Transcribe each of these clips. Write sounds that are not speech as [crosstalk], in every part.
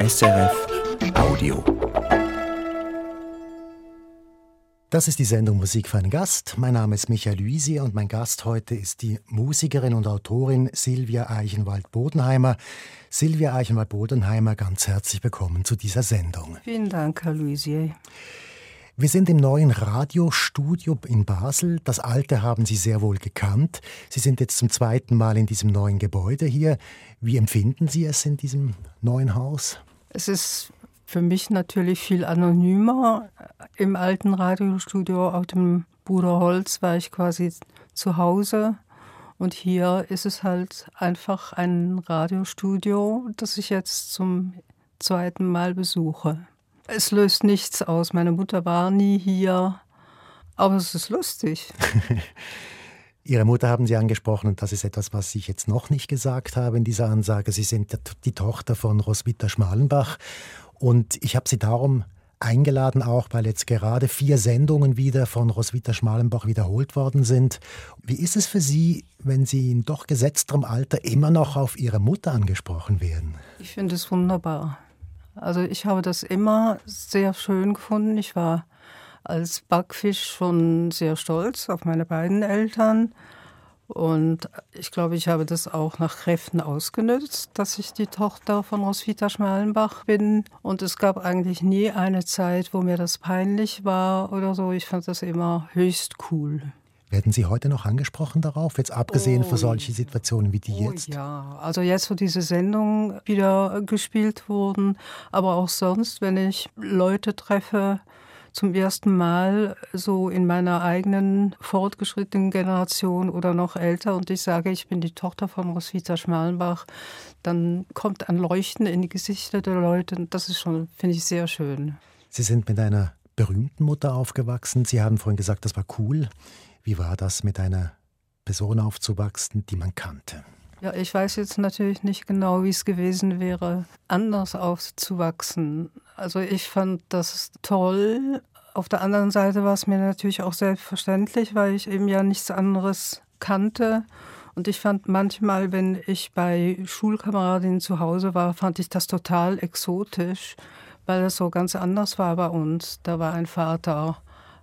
SRF Audio. Das ist die Sendung Musik für einen Gast. Mein Name ist Michael Luisi und mein Gast heute ist die Musikerin und Autorin Silvia Eichenwald-Bodenheimer. Silvia Eichenwald-Bodenheimer, ganz herzlich willkommen zu dieser Sendung. Vielen Dank, Herr Luisi. Wir sind im neuen Radiostudio in Basel. Das alte haben Sie sehr wohl gekannt. Sie sind jetzt zum zweiten Mal in diesem neuen Gebäude hier. Wie empfinden Sie es in diesem neuen Haus? Es ist für mich natürlich viel anonymer. Im alten Radiostudio auf dem Bruderholz war ich quasi zu Hause. Und hier ist es halt einfach ein Radiostudio, das ich jetzt zum zweiten Mal besuche. Es löst nichts aus. Meine Mutter war nie hier, aber es ist lustig. [laughs] Ihre Mutter haben Sie angesprochen und das ist etwas, was ich jetzt noch nicht gesagt habe in dieser Ansage. Sie sind die Tochter von Roswitha Schmalenbach und ich habe Sie darum eingeladen, auch weil jetzt gerade vier Sendungen wieder von Roswitha Schmalenbach wiederholt worden sind. Wie ist es für Sie, wenn Sie in doch gesetzterem Alter immer noch auf Ihre Mutter angesprochen werden? Ich finde es wunderbar. Also ich habe das immer sehr schön gefunden. Ich war als Backfisch schon sehr stolz auf meine beiden Eltern. Und ich glaube, ich habe das auch nach Kräften ausgenutzt, dass ich die Tochter von Roswitha Schmalenbach bin. Und es gab eigentlich nie eine Zeit, wo mir das peinlich war oder so. Ich fand das immer höchst cool. Werden Sie heute noch angesprochen darauf, jetzt abgesehen oh, von solchen Situationen wie die oh, jetzt? Ja, also jetzt, wo diese Sendungen wieder gespielt wurden, aber auch sonst, wenn ich Leute treffe, zum ersten Mal so in meiner eigenen fortgeschrittenen Generation oder noch älter und ich sage, ich bin die Tochter von Roswitha Schmalenbach, dann kommt ein Leuchten in die Gesichter der Leute und das ist schon, finde ich, sehr schön. Sie sind mit einer berühmten Mutter aufgewachsen. Sie haben vorhin gesagt, das war cool. Wie war das, mit einer Person aufzuwachsen, die man kannte? Ja, ich weiß jetzt natürlich nicht genau, wie es gewesen wäre, anders aufzuwachsen. Also ich fand das toll. Auf der anderen Seite war es mir natürlich auch selbstverständlich, weil ich eben ja nichts anderes kannte. Und ich fand manchmal, wenn ich bei Schulkameradinnen zu Hause war, fand ich das total exotisch, weil das so ganz anders war bei uns. Da war ein Vater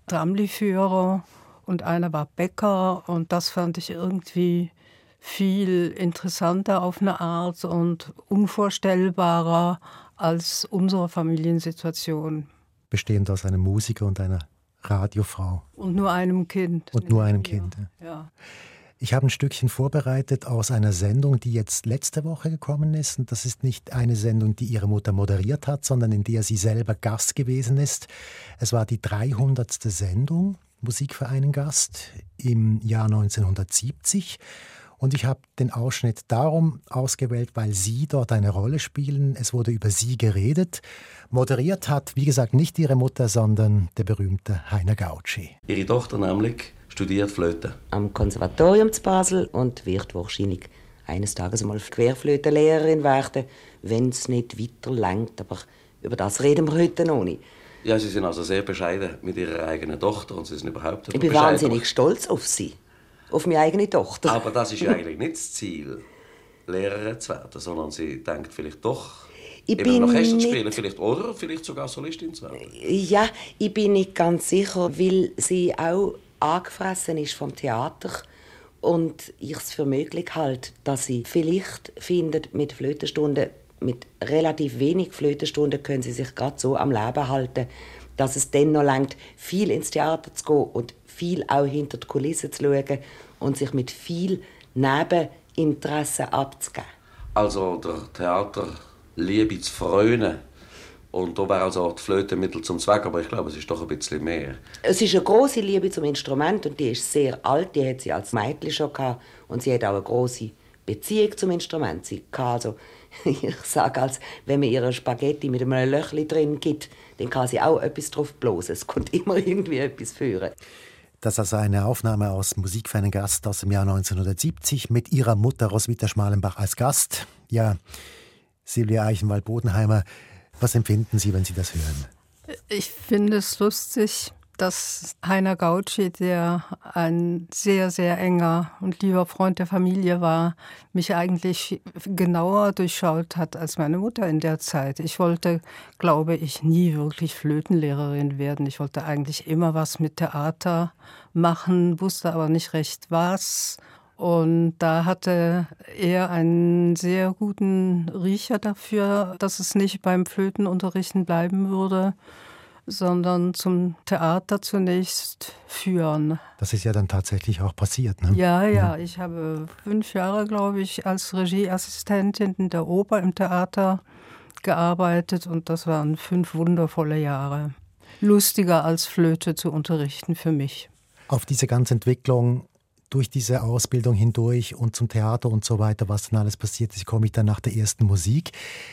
Tramli-Führer und einer war Bäcker und das fand ich irgendwie viel interessanter auf eine Art und unvorstellbarer als unsere Familiensituation. Bestehend aus einem Musiker und einer Radiofrau. Und nur einem Kind. Und nur einem Kind. Ja. Ich habe ein Stückchen vorbereitet aus einer Sendung, die jetzt letzte Woche gekommen ist. Und das ist nicht eine Sendung, die ihre Mutter moderiert hat, sondern in der sie selber Gast gewesen ist. Es war die 300. Sendung Musikvereinen Gast im Jahr 1970. Und ich habe den Ausschnitt darum ausgewählt, weil Sie dort eine Rolle spielen. Es wurde über Sie geredet. Moderiert hat, wie gesagt, nicht Ihre Mutter, sondern der berühmte Heiner Gautschi. Ihre Tochter nämlich studiert Flöte. Am Konservatorium zu Basel und wird wahrscheinlich eines Tages mal Querflötenlehrerin werden, wenn es nicht weiter langt. Aber über das reden wir heute noch nicht. Ja, Sie sind also sehr bescheiden mit Ihrer eigenen Tochter und Sie sind überhaupt Ich bin wahnsinnig stolz auf Sie, auf meine eigene Tochter. Aber das ist ja eigentlich nicht das Ziel, Lehrerin zu werden, sondern Sie denkt vielleicht doch, ich bin noch Orchester spielen, vielleicht, oder vielleicht sogar Solistin zu werden. Ja, ich bin nicht ganz sicher, weil sie auch angefressen ist vom Theater und ich es für möglich halte, dass sie vielleicht findet mit Flötenstunden mit relativ wenig Flötenstunden können sie sich gerade so am Leben halten, dass es dann noch langt, viel ins Theater zu gehen und viel auch hinter die Kulissen zu schauen und sich mit viel Nebeninteressen abzugeben. Also der Theater Liebe zu freuen. Und da wäre also die Flöte Mittel zum Zweck, aber ich glaube, es ist doch ein bisschen mehr. Es ist eine große Liebe zum Instrument und die ist sehr alt. Die hat sie als Mädchen schon gehabt und sie hat auch eine große Beziehung zum Instrument. Sie kann also [laughs] ich sage, als wenn man ihr Spaghetti mit einem Löchli drin gibt, dann kann sie auch etwas drauf bloßen. Es kommt immer [laughs] irgendwie etwas führen. Das ist eine Aufnahme aus Musik für einen Gast aus dem Jahr 1970 mit ihrer Mutter Roswitha Schmalenbach als Gast. Ja, Silvia Eichenwald-Bodenheimer, was empfinden Sie, wenn Sie das hören? Ich finde es lustig, dass Heiner Gautschi, der ein sehr, sehr enger und lieber Freund der Familie war, mich eigentlich genauer durchschaut hat als meine Mutter in der Zeit. Ich wollte, glaube ich, nie wirklich Flötenlehrerin werden. Ich wollte eigentlich immer was mit Theater machen, wusste aber nicht recht was. Und da hatte er einen sehr guten Riecher dafür, dass es nicht beim Flötenunterrichten bleiben würde, sondern zum Theater zunächst führen. Das ist ja dann tatsächlich auch passiert, ne? Ja, ja. Ich habe fünf Jahre, glaube ich, als Regieassistentin in der Oper im Theater gearbeitet und das waren fünf wundervolle Jahre. Lustiger als Flöte zu unterrichten für mich. Auf diese ganze Entwicklung durch diese Ausbildung hindurch und zum Theater und so weiter, was dann alles passiert ist, komme ich dann nach der ersten Musik.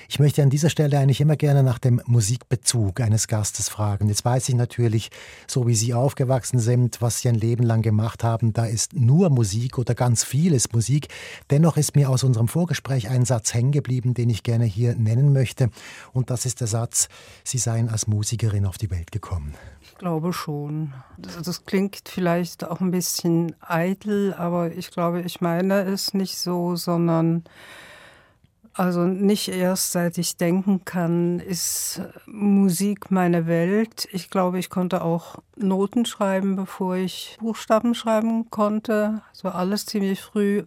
Ich möchte an dieser Stelle eigentlich immer gerne nach dem Musikbezug eines Gastes fragen. Jetzt weiß ich natürlich, so wie Sie aufgewachsen sind, was Sie ein Leben lang gemacht haben, da ist nur Musik oder ganz vieles Musik. Dennoch ist mir aus unserem Vorgespräch ein Satz hängen geblieben, den ich gerne hier nennen möchte. Und das ist der Satz, Sie seien als Musikerin auf die Welt gekommen glaube schon. Das, das, klingt vielleicht auch ein bisschen eitel, aber ich glaube, ich meine es nicht so, sondern also nicht erst seit ich denken kann, ist Musik meine Welt. Ich glaube, ich konnte auch Noten schreiben, bevor ich Buchstaben schreiben konnte. So also alles ziemlich früh.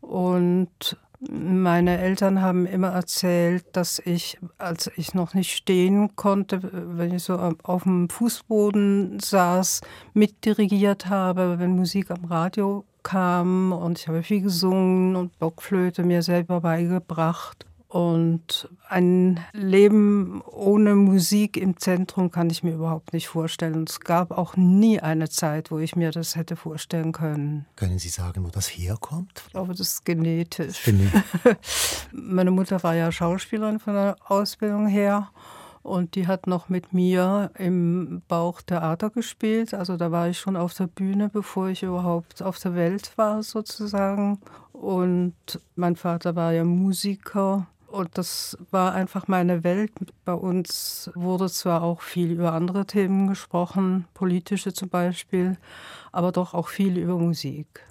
Und meine Eltern haben immer erzählt, dass ich, als ich noch nicht stehen konnte, wenn ich so auf dem Fußboden saß, mitdirigiert habe, wenn Musik am Radio kam und ich habe viel gesungen und Blockflöte mir selber beigebracht. Und ein Leben ohne Musik im Zentrum kann ich mir überhaupt nicht vorstellen. Es gab auch nie eine Zeit, wo ich mir das hätte vorstellen können. Können Sie sagen, wo das herkommt? Ich glaube, das ist genetisch. Genetisch. [laughs] Meine Mutter war ja Schauspielerin von der Ausbildung her. Und die hat noch mit mir im Bauch Theater gespielt. Also da war ich schon auf der Bühne, bevor ich überhaupt auf der Welt war, sozusagen. Und mein Vater war ja Musiker und das war einfach meine Welt. Bei uns wurde zwar auch viel über andere Themen gesprochen, politische zum Beispiel, aber doch auch viel über Musik.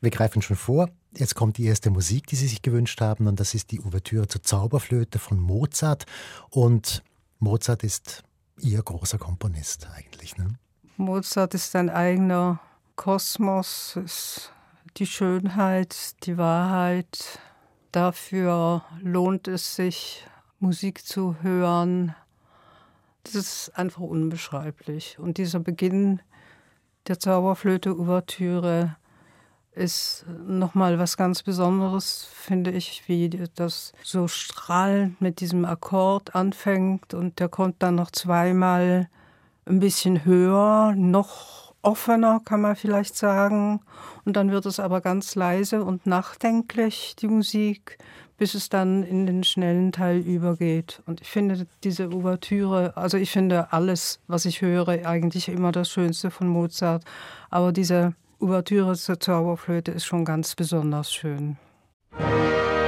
Wir greifen schon vor. Jetzt kommt die erste Musik, die Sie sich gewünscht haben, und das ist die Ouvertüre zur Zauberflöte von Mozart. Und Mozart ist Ihr großer Komponist eigentlich. Ne? Mozart ist ein eigener Kosmos, ist die Schönheit, die Wahrheit, Dafür lohnt es sich, Musik zu hören. Das ist einfach unbeschreiblich. Und dieser Beginn der Zauberflöte-Ouvertüre ist nochmal was ganz Besonderes, finde ich, wie das so strahlend mit diesem Akkord anfängt und der kommt dann noch zweimal ein bisschen höher, noch offener, kann man vielleicht sagen. Und dann wird es aber ganz leise und nachdenklich, die Musik, bis es dann in den schnellen Teil übergeht. Und ich finde diese Ouvertüre, also ich finde alles, was ich höre, eigentlich immer das Schönste von Mozart. Aber diese Ouvertüre zur Zauberflöte ist schon ganz besonders schön. Das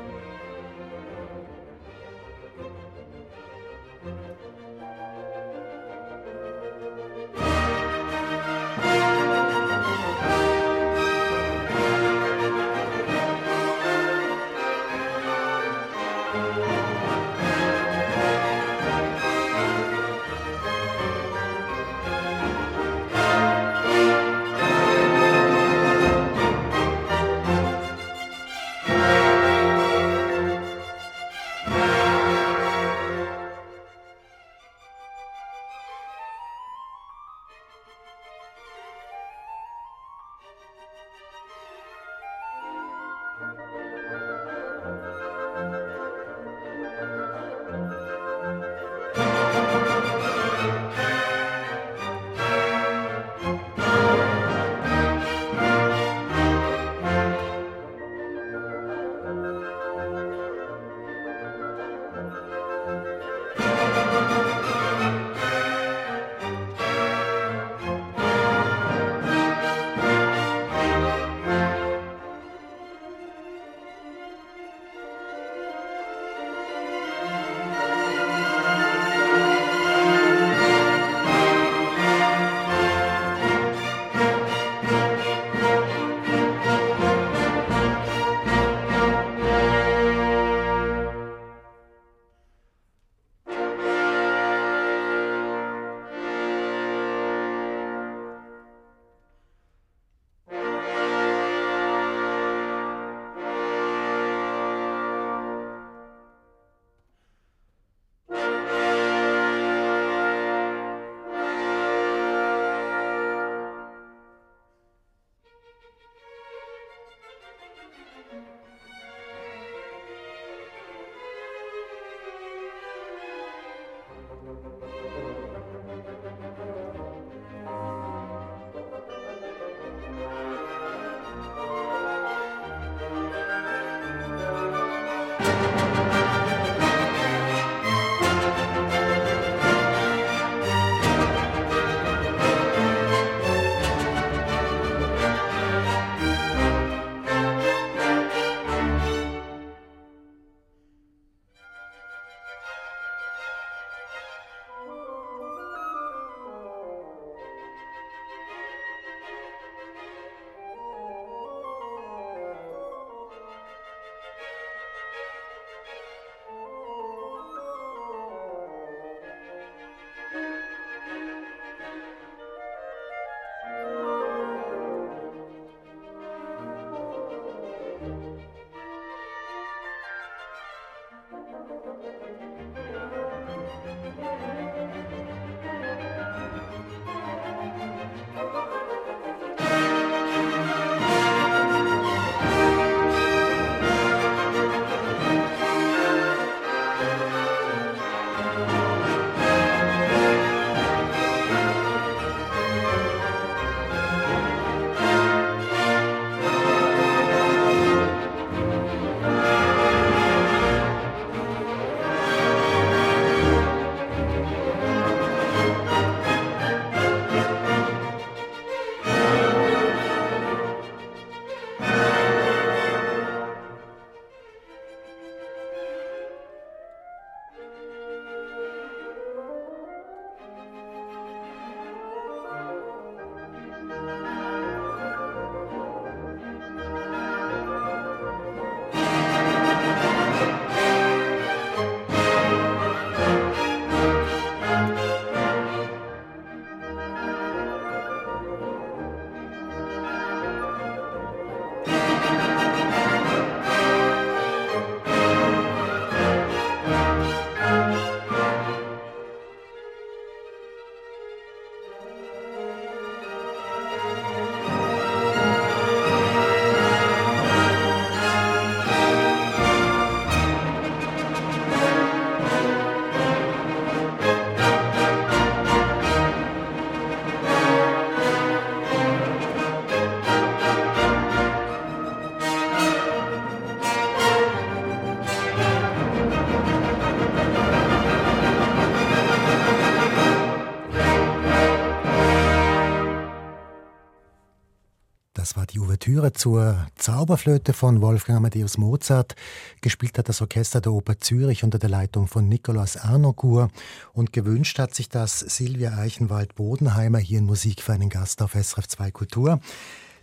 Ouvertüre zur Zauberflöte von Wolfgang Amadeus Mozart. Gespielt hat das Orchester der Oper Zürich unter der Leitung von Nikolaus Arnogur. Und gewünscht hat sich das Silvia Eichenwald-Bodenheimer hier in Musik für einen Gast auf SRF 2 Kultur.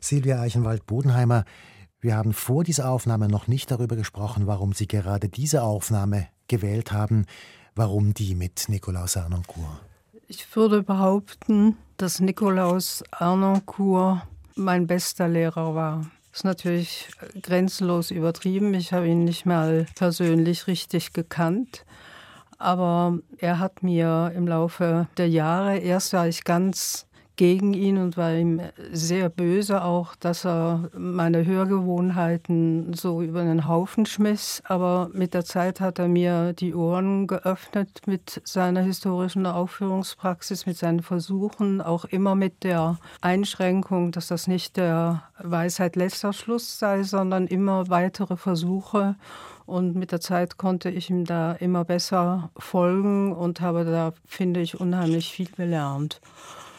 Silvia Eichenwald-Bodenheimer, wir haben vor dieser Aufnahme noch nicht darüber gesprochen, warum Sie gerade diese Aufnahme gewählt haben. Warum die mit Nikolaus Arnogur? Ich würde behaupten, dass Nikolaus Arnoncourt mein bester Lehrer war. Das ist natürlich grenzenlos übertrieben. Ich habe ihn nicht mal persönlich richtig gekannt. Aber er hat mir im Laufe der Jahre, erst war ich ganz gegen ihn und war ihm sehr böse auch, dass er meine Hörgewohnheiten so über den Haufen schmiss. Aber mit der Zeit hat er mir die Ohren geöffnet mit seiner historischen Aufführungspraxis, mit seinen Versuchen, auch immer mit der Einschränkung, dass das nicht der Weisheit letzter Schluss sei, sondern immer weitere Versuche. Und mit der Zeit konnte ich ihm da immer besser folgen und habe da, finde ich, unheimlich viel gelernt.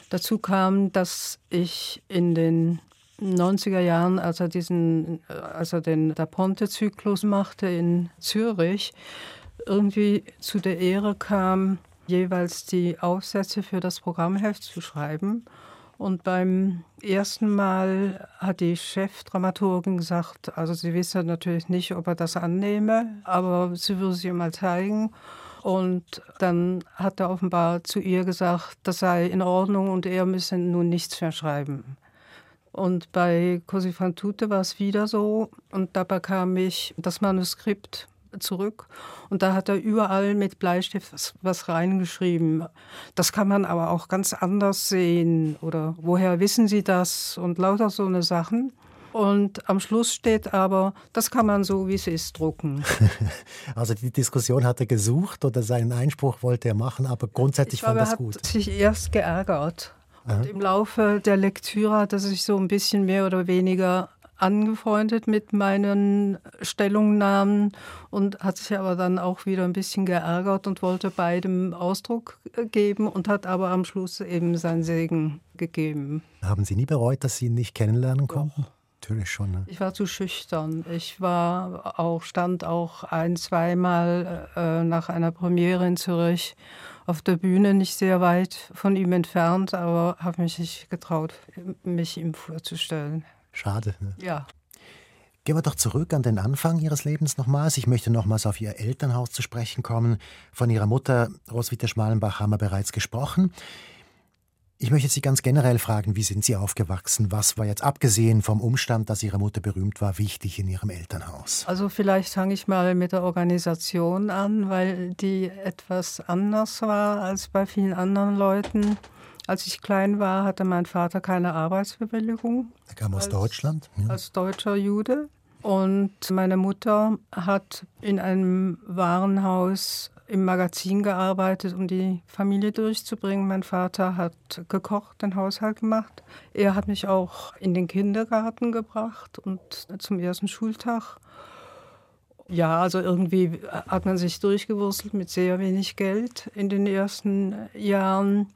Dazu kam, dass ich in den 90er Jahren, als er diesen, als er den Da Ponte-Zyklus machte in Zürich, irgendwie zu der Ehre kam, jeweils die Aufsätze für das Programmheft zu schreiben. Und beim ersten Mal hat die Chefdramaturgin gesagt, also sie wisse natürlich nicht, ob er das annehme, aber sie würde es ihm mal zeigen. Und dann hat er offenbar zu ihr gesagt, das sei in Ordnung und er müsse nun nichts mehr schreiben. Und bei Così fan tutte war es wieder so. Und da bekam ich das Manuskript zurück. Und da hat er überall mit Bleistift was, was, reingeschrieben. Das kann man aber auch ganz anders sehen. Oder woher wissen Sie das? Und lauter so eine Sachen. Und am Schluss steht aber, das kann man so, wie es ist, drucken. [laughs] Also die Diskussion hat er gesucht oder seinen Einspruch wollte er machen, aber grundsätzlich ich fand das gut. Er hat sich erst geärgert. Und im Laufe der Lektüre hat er sich so ein bisschen mehr oder weniger angefreundet mit meinen Stellungnahmen und hat sich aber dann auch wieder ein bisschen geärgert und wollte beidem Ausdruck geben und hat aber am Schluss eben seinen Segen gegeben. Haben Sie nie bereut, dass Sie ihn nicht kennenlernen konnten? Doch natürlich schon. Ne? Ich war zu schüchtern. Ich war auch, stand auch ein, zweimal äh, nach einer Premiere in Zürich auf der Bühne, nicht sehr weit von ihm entfernt, aber habe mich nicht getraut, mich ihm vorzustellen. Schade. Ne? Ja. Gehen wir doch zurück an den Anfang Ihres Lebens nochmals. Ich möchte nochmals auf Ihr Elternhaus zu sprechen kommen. Von Ihrer Mutter Roswitha Schmalenbach haben wir bereits gesprochen. Ich möchte Sie ganz generell fragen, wie sind Sie aufgewachsen? Was war jetzt abgesehen vom Umstand, dass Ihre Mutter berühmt war, wichtig in Ihrem Elternhaus? Also vielleicht fange ich mal mit der Organisation an, weil die etwas anders war als bei vielen anderen Leuten. Als ich klein war, hatte mein Vater keine Arbeitsbewilligung. Er kam aus als, Deutschland? Ja. Als deutscher Jude. Und meine Mutter hat in einem Warenhaus im Magazin gearbeitet, um die Familie durchzubringen. Mein Vater hat gekocht, den Haushalt gemacht. Er hat mich auch in den Kindergarten gebracht und zum ersten Schultag. Ja, also irgendwie hat man sich durchgewurzelt mit sehr wenig Geld in den ersten Jahren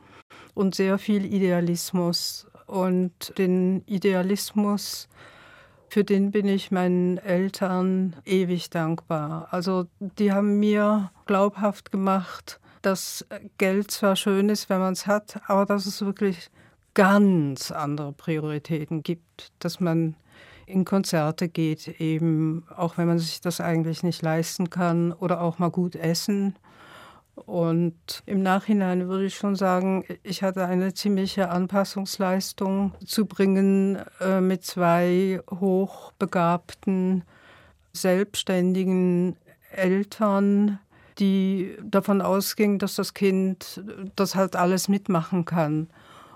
und sehr viel Idealismus. Und den Idealismus für den bin ich meinen Eltern ewig dankbar. Also die haben mir glaubhaft gemacht, dass Geld zwar schön ist, wenn man es hat, aber dass es wirklich ganz andere Prioritäten gibt, dass man in Konzerte geht, eben auch wenn man sich das eigentlich nicht leisten kann oder auch mal gut essen. Und im Nachhinein würde ich schon sagen, ich hatte eine ziemliche Anpassungsleistung zu bringen äh, mit zwei hochbegabten, selbstständigen Eltern, die davon ausgingen, dass das Kind das halt alles mitmachen kann.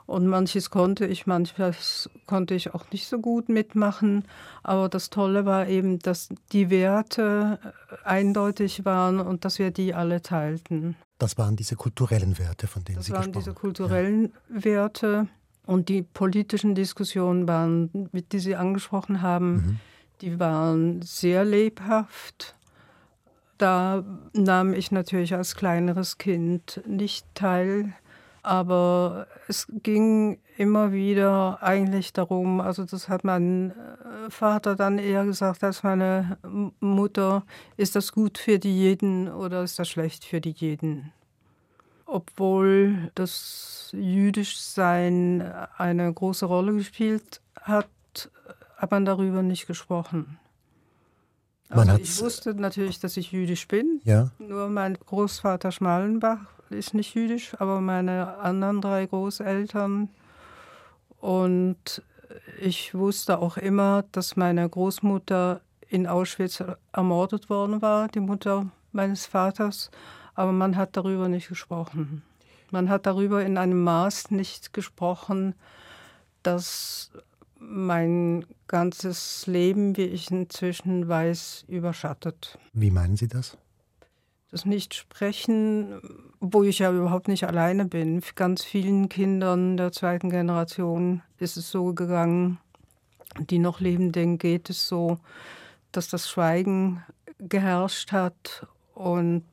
Und manches konnte ich, manches konnte ich auch nicht so gut mitmachen. Aber das Tolle war eben, dass die Werte äh, eindeutig waren und dass wir die alle teilten. Das waren diese kulturellen Werte, von denen das Sie gesprochen haben. Das waren diese kulturellen ja. Werte. Und die politischen Diskussionen waren, die Sie angesprochen haben, mhm. die waren sehr lebhaft. Da nahm ich natürlich als kleineres Kind nicht teil Aber es ging immer wieder eigentlich darum, also das hat mein äh, Vater dann eher gesagt als meine Mutter, ist das gut für die Jeden oder ist das schlecht für die Jeden? Obwohl das Jüdischsein eine große Rolle gespielt hat, hat man darüber nicht gesprochen. Also ich wusste natürlich, dass ich jüdisch bin. Ja. Nur mein Großvater Schmalenbach ist nicht jüdisch, aber meine anderen drei Großeltern. Und ich wusste auch immer, dass meine Großmutter in Auschwitz ermordet worden war, die Mutter meines Vaters. Aber man hat darüber nicht gesprochen. Man hat darüber in einem Maß nicht gesprochen, dass mein ganzes Leben, wie ich inzwischen weiß, überschattet. Wie meinen Sie das? Das Nicht-Sprechen, wo ich ja überhaupt nicht alleine bin. Ganz vielen Kindern der zweiten Generation ist es so gegangen, die noch leben, denen geht es so, dass das Schweigen geherrscht hat und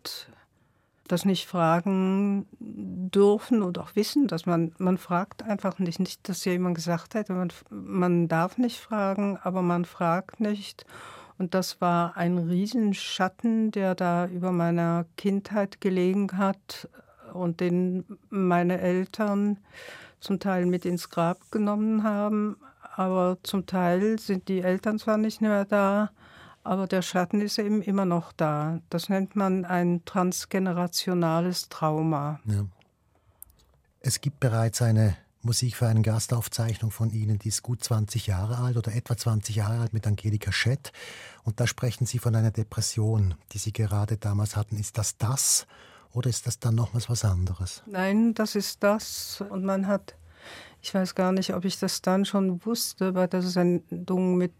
das nicht fragen dürfen und auch wissen, dass man, man fragt einfach nicht. Nicht, dass jemand gesagt hätte, man, man darf nicht fragen, aber man fragt nicht. Und das war ein Riesenschatten, der da über meiner Kindheit gelegen hat und den meine Eltern zum Teil mit ins Grab genommen haben. Aber zum Teil sind die Eltern zwar nicht mehr da, aber der Schatten ist eben immer noch da. Das nennt man ein transgenerationales Trauma. Ja. Es gibt bereits eine Musik für eine Gastaufzeichnung von Ihnen, die ist gut 20 Jahre alt oder etwa 20 Jahre alt mit Angelika Schett. Und da sprechen Sie von einer Depression, die Sie gerade damals hatten. Ist das das oder ist das dann nochmals was anderes? Nein, das ist das. Und man hat ich weiß gar nicht, ob ich das dann schon wusste bei der Sendung mit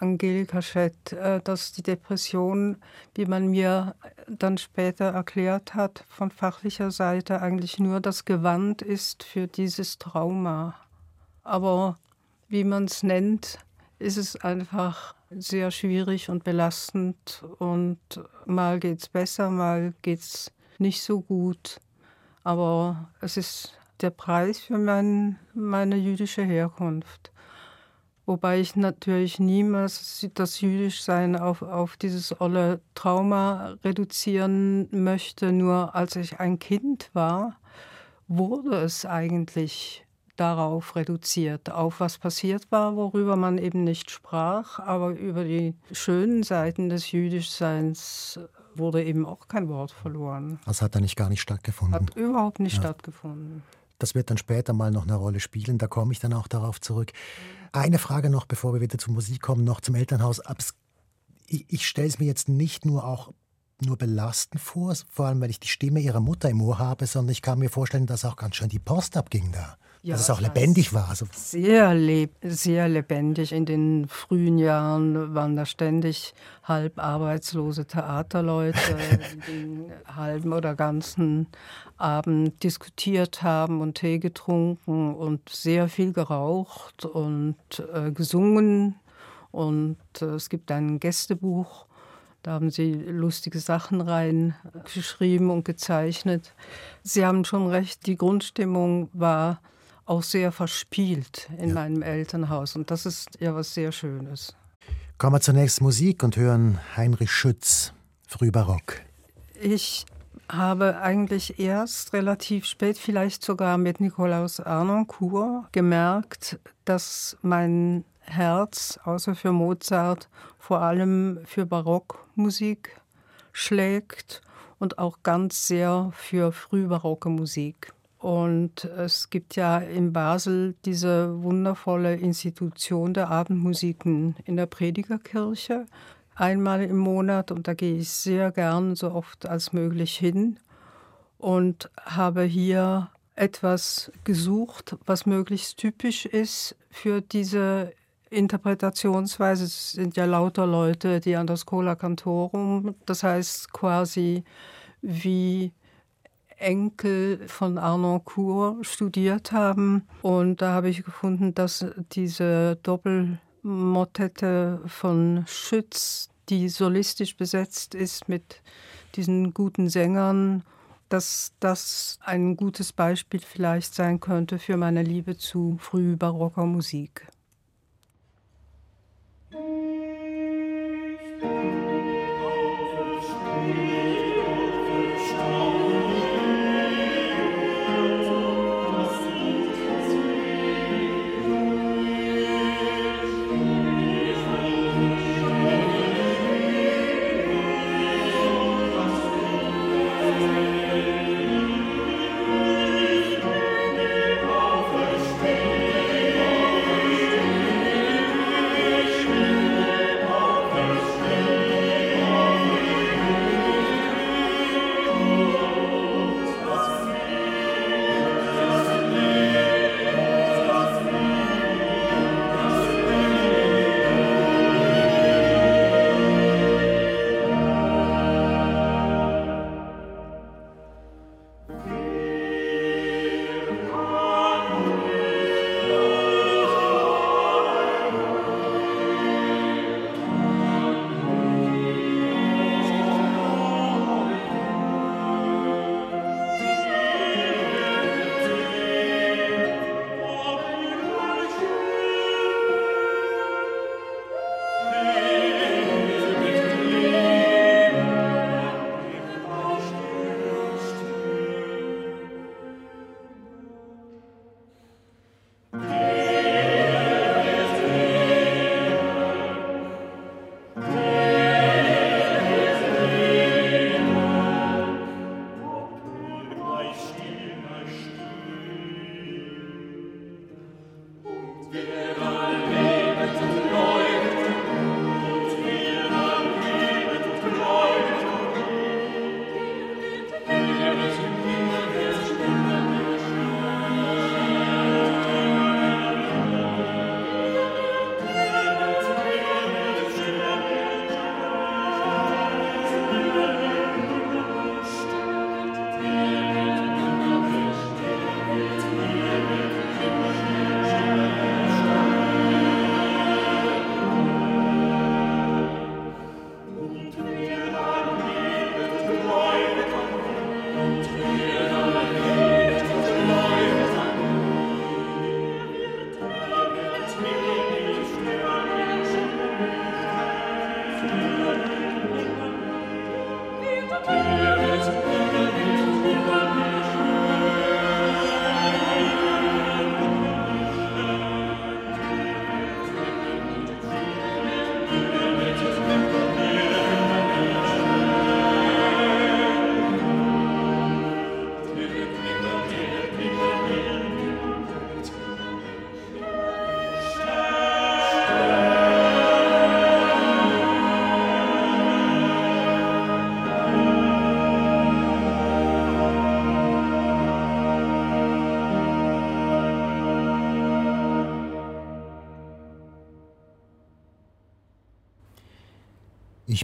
Angelika Schett, äh, dass die Depression, wie man mir dann später erklärt hat, von fachlicher Seite eigentlich nur das Gewand ist für dieses Trauma. Aber wie man es nennt, ist es einfach sehr schwierig und belastend und mal geht es besser, mal geht es nicht so gut. Aber es ist der Preis für mein, meine jüdische Herkunft. Wobei ich natürlich niemals das Jüdischsein auf, auf dieses olle Trauma reduzieren möchte. Nur als ich ein Kind war, wurde es eigentlich darauf reduziert, auf was passiert war, worüber man eben nicht sprach, aber über die schönen Seiten des Jüdischseins wurde eben auch kein Wort verloren. Das hat da nicht gar nicht stattgefunden. Hat überhaupt nicht ja. stattgefunden. Das wird dann später mal noch eine Rolle spielen, da komme ich dann auch darauf zurück. Eine Frage noch, bevor wir wieder zur Musik kommen, noch zum Elternhaus. Ich, stelle es mir jetzt nicht nur auch nur belastend vor, vor allem weil ich die Stimme ihrer Mutter im Ohr habe, sondern ich kann mir vorstellen, dass auch ganz schön die Post abging da. Ja, dass es auch lebendig war. Also sehr, leb sehr lebendig. In den frühen Jahren waren da ständig halb arbeitslose Theaterleute, die den halben oder ganzen Abend diskutiert haben und Tee getrunken und sehr viel geraucht und äh, gesungen. Und äh, es gibt ein Gästebuch, da haben sie lustige Sachen reingeschrieben und gezeichnet. Sie haben schon recht, die Grundstimmung war auch sehr verspielt in ja. meinem Elternhaus. Und das ist ja was sehr Schönes. Kommen wir zunächst Musik und hören Heinrich Schütz, Frühbarock. Ich habe eigentlich erst relativ spät, vielleicht sogar mit Nikolaus Arnoncourt, gemerkt, dass mein Herz, außer für Mozart, vor allem für Barockmusik schlägt und auch ganz sehr für frühbarocke Musik. Und es gibt ja in Basel diese wundervolle Institution der Abendmusiken in der Predigerkirche einmal im Monat und da gehe ich sehr gern so oft als möglich hin und habe hier etwas gesucht, was möglichst typisch ist für diese Interpretationsweise. Es sind ja lauter Leute, die an der Schola Cantorum, das heißt quasi wie Enkel von Arnaud Cour studiert haben. Und da habe ich gefunden, dass diese Doppelmotette von Schütz, die solistisch besetzt ist mit diesen guten Sängern dass das ein gutes Beispiel vielleicht sein könnte für meine Liebe zu frühbarocker Musik. Ich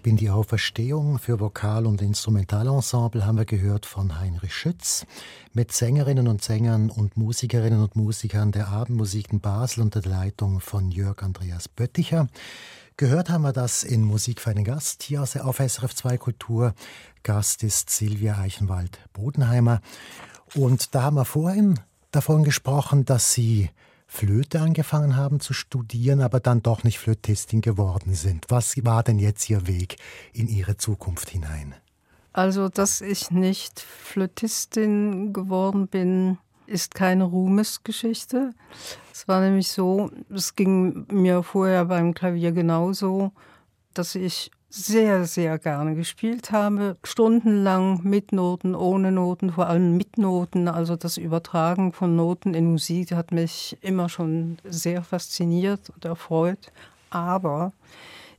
bin die Auferstehung für Vokal- und Instrumentalensemble haben wir gehört von Heinrich Schütz mit Sängerinnen und Sängern und Musikerinnen und Musikern der Abendmusik in Basel unter der Leitung von Jörg Andreas Bötticher. Gehört haben wir das in Musik für einen Gast hier auf SRF 2 Kultur. Gast ist Silvia Eichenwald-Bodenheimer. Und da haben wir vorhin davon gesprochen, dass sie Flöte angefangen haben zu studieren, aber dann doch nicht Flötistin geworden sind. Was war denn jetzt Ihr Weg in Ihre Zukunft hinein? Also, dass ich nicht Flötistin geworden bin, ist keine Ruhmesgeschichte. Es war nämlich so, es ging mir vorher beim Klavier genauso, dass ich sehr, sehr gerne gespielt habe. Stundenlang mit Noten, ohne Noten, vor allem mit Noten. Also das Übertragen von Noten in Musik hat mich immer schon sehr fasziniert und erfreut. Aber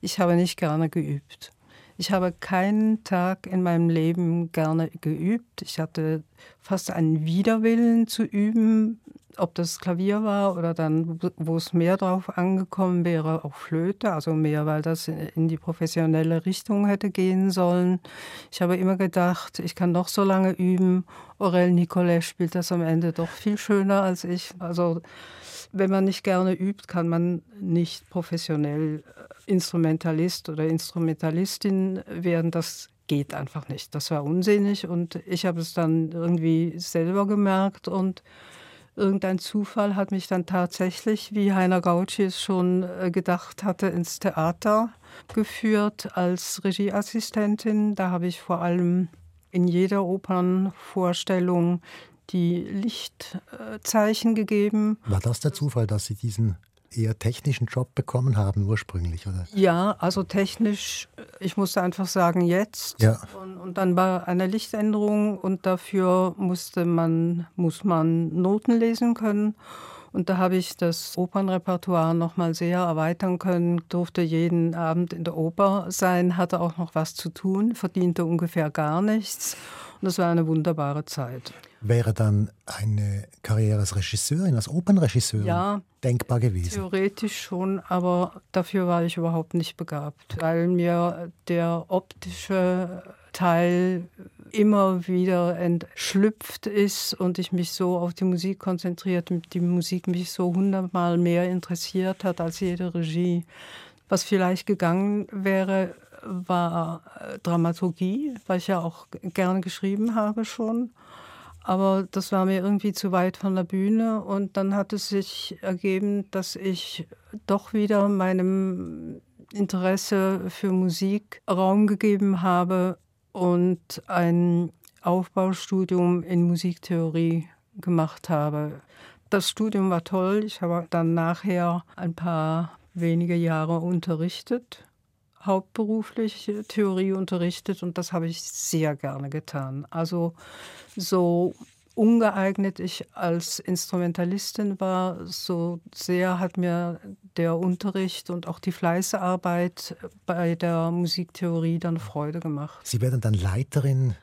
ich habe nicht gerne geübt. Ich habe keinen Tag in meinem Leben gerne geübt. Ich hatte fast einen Widerwillen zu üben, ob das Klavier war oder dann, wo es mehr drauf angekommen wäre, auch Flöte, also mehr, weil das in die professionelle Richtung hätte gehen sollen. Ich habe immer gedacht, ich kann noch so lange üben. Aurel Nicolet spielt das am Ende doch viel schöner als ich. Also wenn man nicht gerne übt, kann man nicht professionell Instrumentalist oder Instrumentalistin werden. Das geht einfach nicht. Das war unsinnig und ich habe es dann irgendwie selber gemerkt und irgendein Zufall hat mich dann tatsächlich, wie Heiner Gautschi es schon äh, gedacht hatte, ins Theater geführt als Regieassistentin. Da habe ich vor allem in jeder Opernvorstellung die Lichtzeichen gegeben. War das der Zufall, dass Sie diesen eher technischen Job bekommen haben ursprünglich, oder? Ja, also technisch, ich musste einfach sagen, jetzt. Ja. Und, und, dann war eine Lichtänderung und dafür musste man, muss man Noten lesen können. Und da habe ich das Opernrepertoire noch mal sehr erweitern können, durfte jeden Abend in der Oper sein, hatte auch noch was zu tun, verdiente ungefähr gar nichts. Und das war eine wunderbare Zeit. Wäre dann eine Karriere als Regisseurin, als Opernregisseurin ja, denkbar gewesen? Theoretisch schon, aber dafür war ich überhaupt nicht begabt, weil mir der optische Teil immer wieder entschlüpft ist und ich mich so auf die Musik konzentriert, die Musik mich so hundertmal mehr interessiert hat als jede Regie. Was vielleicht gegangen wäre, war äh, Dramaturgie, weil ich ja auch gerne geschrieben habe schon. Aber das war mir irgendwie zu weit von der Bühne und dann hat es sich ergeben, dass ich doch wieder meinem Interesse für Musik Raum gegeben habe und ein Aufbaustudium in Musiktheorie gemacht habe. Das Studium war toll. Ich habe dann nachher ein paar wenige Jahre unterrichtet, hauptberuflich Theorie unterrichtet und das habe ich sehr gerne getan. Also so ungeeignet ich als Instrumentalistin war, so sehr hat mir der Unterricht und auch die Fleißarbeit bei der Musiktheorie dann Freude gemacht. Sie werden dann Leiterin,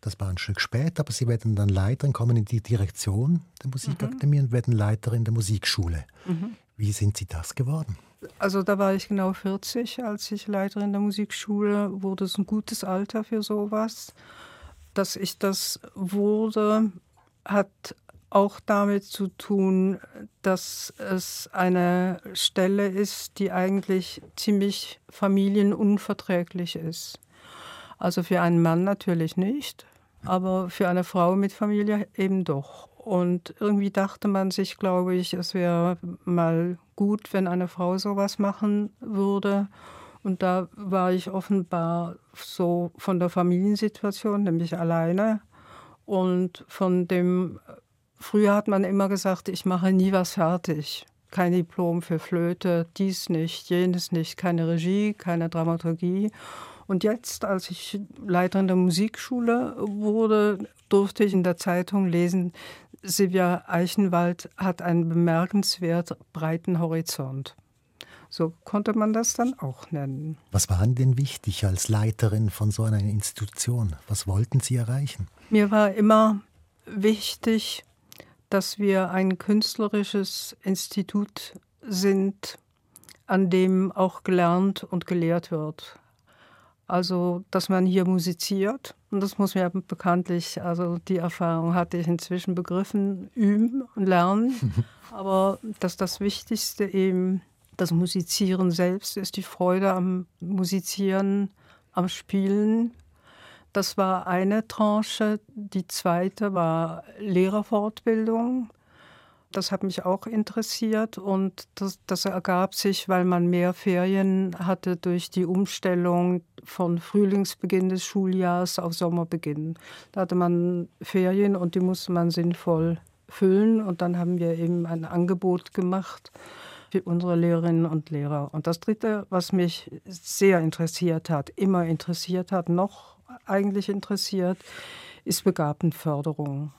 das war ein Stück später, aber Sie werden dann Leiterin, kommen in die Direktion der Musikakademie mhm. und werden Leiterin der Musikschule. Mhm. Wie sind Sie das geworden? Also da war ich genau 40, als ich Leiterin der Musikschule wurde. Es ein gutes Alter für sowas. Dass ich das wurde, hat auch damit zu tun, dass es eine Stelle ist, die eigentlich ziemlich familienunverträglich ist. Also für einen Mann natürlich nicht, aber für eine Frau mit Familie eben doch. Und irgendwie dachte man sich, glaube ich, es wäre mal gut, wenn eine Frau sowas machen würde. Und da war ich offenbar so von der Familiensituation, nämlich alleine und von dem, früher hat man immer gesagt, ich mache nie was fertig. Kein Diplom für Flöte, dies nicht, jenes nicht, keine Regie, keine Dramaturgie. Und jetzt, als ich Leiterin der Musikschule wurde, durfte ich in der Zeitung lesen, Silvia Eichenwald hat einen bemerkenswert breiten Horizont. So konnte man das dann auch nennen. Was war Ihnen denn wichtig als Leiterin von so einer Institution? Was wollten Sie erreichen? Mir war immer wichtig, dass wir ein künstlerisches Institut sind, an dem auch gelernt und gelehrt wird. Also, dass man hier musiziert. Und das muss mir bekanntlich, also die Erfahrung hatte ich inzwischen begriffen, üben und lernen. [laughs] Aber dass das Wichtigste eben das Musizieren selbst ist, die Freude am Musizieren, am Spielen. Das war eine Tranche. Die zweite war Lehrerfortbildung. Das hat mich auch interessiert und das, das, ergab sich, weil man mehr Ferien hatte durch die Umstellung von Frühlingsbeginn des Schuljahres auf Sommerbeginn. Da hatte man Ferien und die musste man sinnvoll füllen und dann haben wir eben ein Angebot gemacht für unsere Lehrerinnen und Lehrer. Und das Dritte, was mich sehr interessiert hat, immer interessiert hat, noch eigentlich interessiert, ist Begabtenförderung.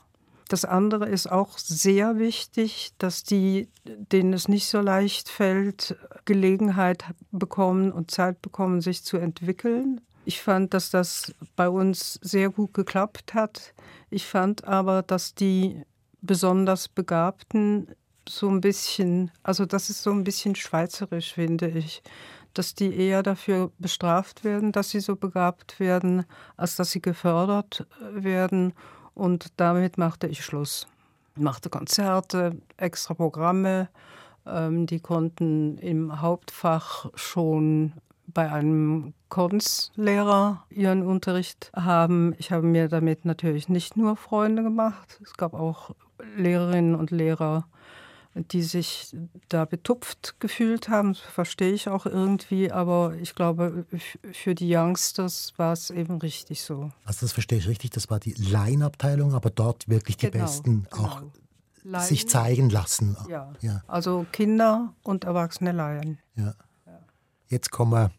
Das andere ist auch sehr wichtig, dass die, denen es nicht so leicht fällt, Gelegenheit bekommen und Zeit bekommen, sich zu entwickeln. Ich fand, dass das bei uns sehr gut geklappt hat. Ich fand aber, dass die besonders Begabten so ein bisschen, also das ist so ein bisschen schweizerisch, finde ich, dass die eher dafür bestraft werden, dass sie so begabt werden, als dass sie gefördert äh, werden. Und damit machte ich Schluss. Ich machte Konzerte, extra Programme. Ähm, die konnten im Hauptfach schon bei einem Kunstlehrer ihren Unterricht haben. Ich habe mir damit natürlich nicht nur Freunde gemacht. Es gab auch Lehrerinnen und Lehrer, die sich da betupft gefühlt haben. Verstehe ich auch irgendwie, aber ich glaube, für die Youngsters war es eben richtig so. Also das verstehe ich richtig, das war die Laienabteilung, aber dort wirklich die genau, Besten genau. auch Laien. sich zeigen lassen. Ja. ja. also Kinder und erwachsene Laien. Ja. Jetzt kommen wir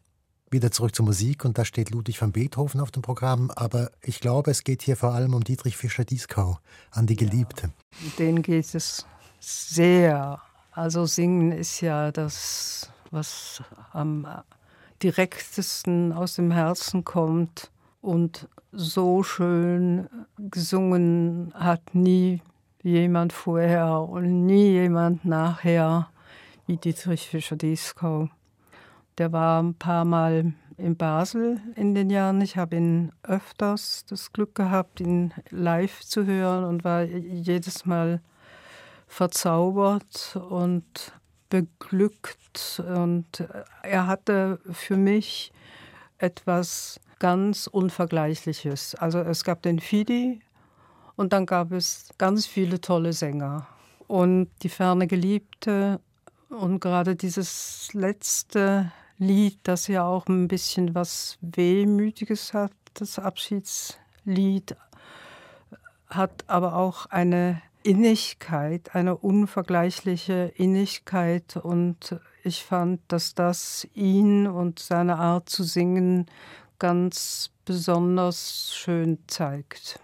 wieder zurück zur Musik und da steht Ludwig van Beethoven auf dem Programm, aber ich glaube, es geht hier vor allem um Dietrich Fischer-Dieskau, an die Geliebte. Ja, den geht es sehr. Also singen ist ja das, was am direktesten aus dem Herzen kommt und so schön gesungen hat nie jemand vorher und nie jemand nachher wie Dietrich Fischer-Dieskau. Der war ein paar Mal in Basel in den Jahren. Ich habe ihn öfters das Glück gehabt, ihn live zu hören und war jedes Mal verzaubert und beglückt. Und er hatte für mich etwas ganz Unvergleichliches. Also es gab den Fidi und dann gab es ganz viele tolle Sänger. Und die ferne Geliebte und gerade dieses letzte Lied, das ja auch ein bisschen was Wehmütiges hat, das Abschiedslied, hat aber auch eine Innigkeit, eine unvergleichliche Innigkeit. Und ich fand, dass das ihn und seine Art zu singen ganz besonders schön zeigt.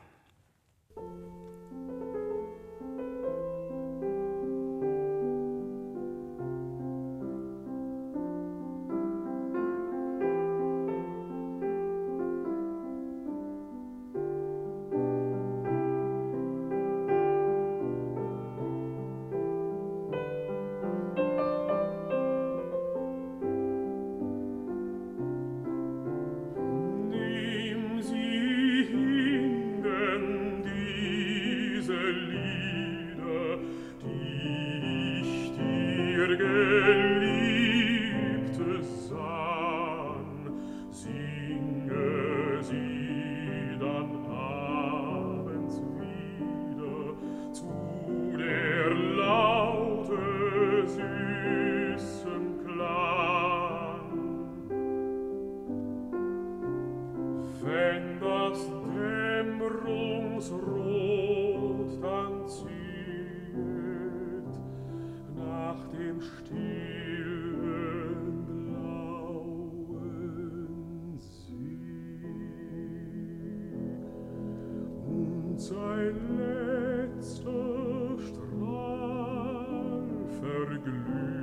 letzter Strahl verglüht.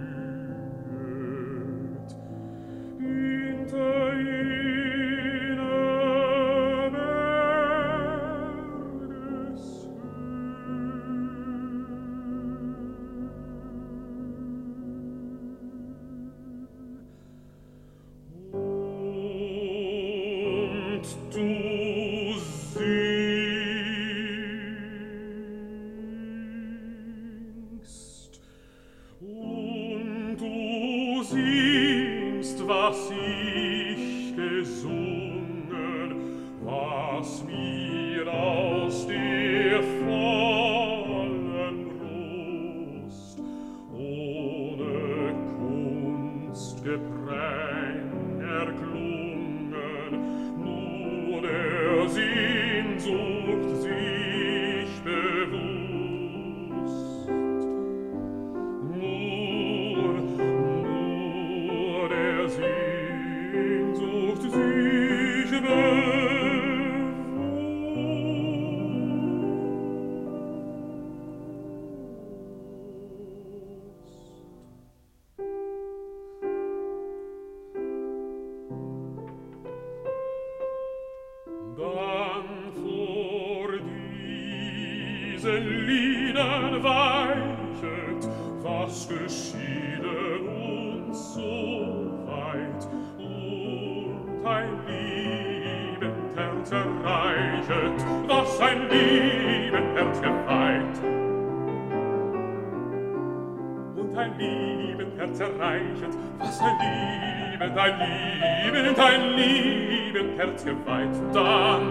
lieben, dein lieben Herz geweiht, dann,